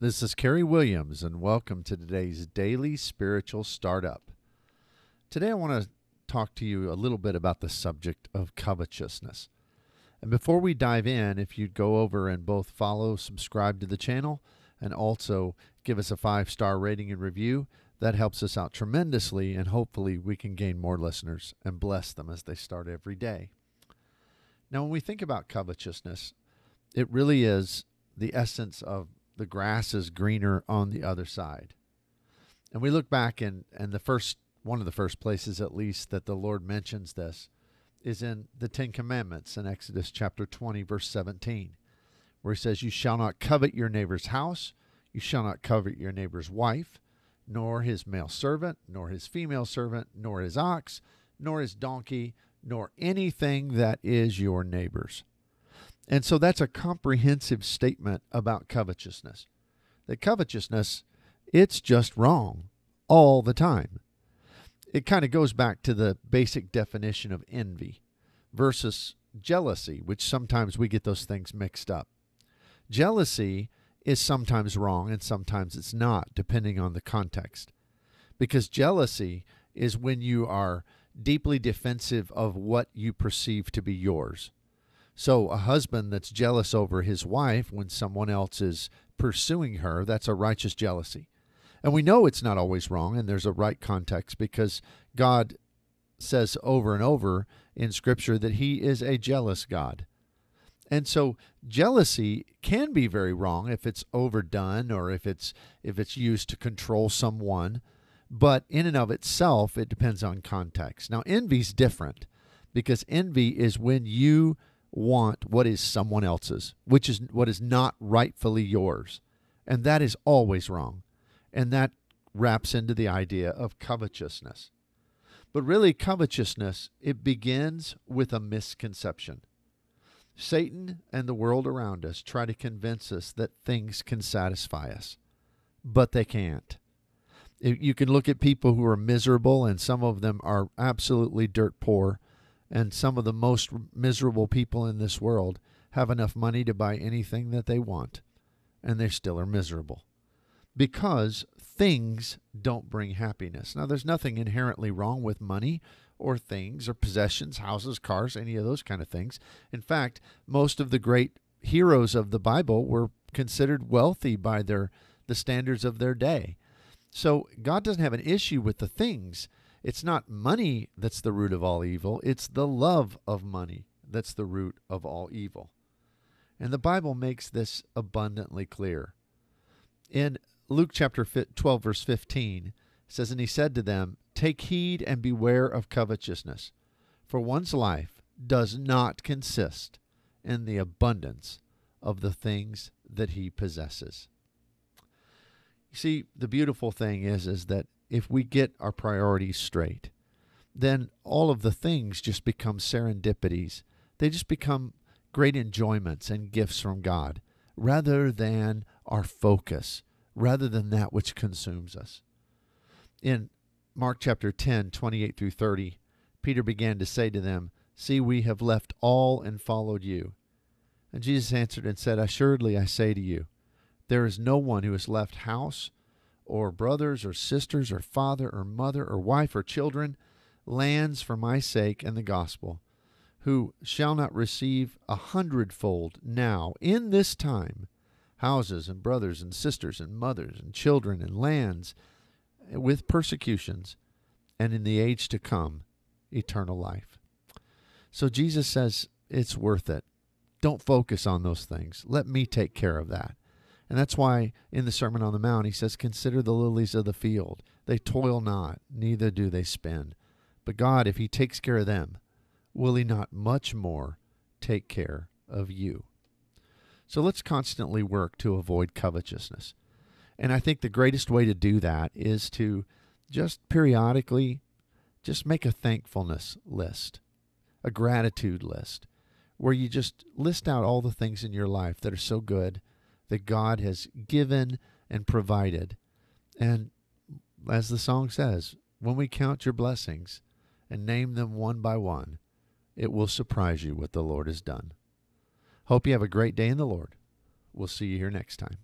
This is Kerry Williams, and welcome to today's daily spiritual startup. Today, I want to talk to you a little bit about the subject of covetousness. And before we dive in, if you'd go over and both follow, subscribe to the channel, and also give us a five star rating and review, that helps us out tremendously, and hopefully, we can gain more listeners and bless them as they start every day. Now, when we think about covetousness, it really is the essence of the grass is greener on the other side. And we look back and and the first one of the first places at least that the Lord mentions this is in the 10 commandments in Exodus chapter 20 verse 17 where he says you shall not covet your neighbor's house, you shall not covet your neighbor's wife, nor his male servant, nor his female servant, nor his ox, nor his donkey, nor anything that is your neighbor's. And so that's a comprehensive statement about covetousness. That covetousness, it's just wrong all the time. It kind of goes back to the basic definition of envy versus jealousy, which sometimes we get those things mixed up. Jealousy is sometimes wrong and sometimes it's not, depending on the context. Because jealousy is when you are deeply defensive of what you perceive to be yours. So, a husband that's jealous over his wife when someone else is pursuing her, that's a righteous jealousy. And we know it's not always wrong, and there's a right context because God says over and over in Scripture that He is a jealous God. And so jealousy can be very wrong if it's overdone or if it's if it's used to control someone, but in and of itself it depends on context. Now envy's different because envy is when you want what is someone else's, which is what is not rightfully yours. And that is always wrong. And that wraps into the idea of covetousness. But really, covetousness, it begins with a misconception. Satan and the world around us try to convince us that things can satisfy us, but they can't. You can look at people who are miserable, and some of them are absolutely dirt poor, and some of the most miserable people in this world have enough money to buy anything that they want, and they still are miserable because things don't bring happiness. Now, there's nothing inherently wrong with money or things or possessions, houses, cars, any of those kind of things. In fact, most of the great heroes of the Bible were considered wealthy by their the standards of their day. So God doesn't have an issue with the things. It's not money that's the root of all evil, it's the love of money that's the root of all evil. And the Bible makes this abundantly clear. In Luke chapter 12, verse 15, says, And he said to them, Take heed and beware of covetousness, for one's life does not consist in the abundance of the things that he possesses. You see, the beautiful thing is, is that if we get our priorities straight, then all of the things just become serendipities. They just become great enjoyments and gifts from God rather than our focus, rather than that which consumes us. In Mark chapter 10, 28 through 30, Peter began to say to them, See, we have left all and followed you. And Jesus answered and said, Assuredly I say to you, there is no one who has left house or brothers or sisters or father or mother or wife or children, lands for my sake and the gospel, who shall not receive a hundredfold now in this time houses and brothers and sisters and mothers and children and lands with persecutions, and in the age to come, eternal life. So Jesus says it's worth it. Don't focus on those things. Let me take care of that. And that's why in the Sermon on the Mount, he says, Consider the lilies of the field. They toil not, neither do they spin. But God, if he takes care of them, will he not much more take care of you? So let's constantly work to avoid covetousness. And I think the greatest way to do that is to just periodically just make a thankfulness list, a gratitude list, where you just list out all the things in your life that are so good that God has given and provided. And as the song says, when we count your blessings and name them one by one, it will surprise you what the Lord has done. Hope you have a great day in the Lord. We'll see you here next time.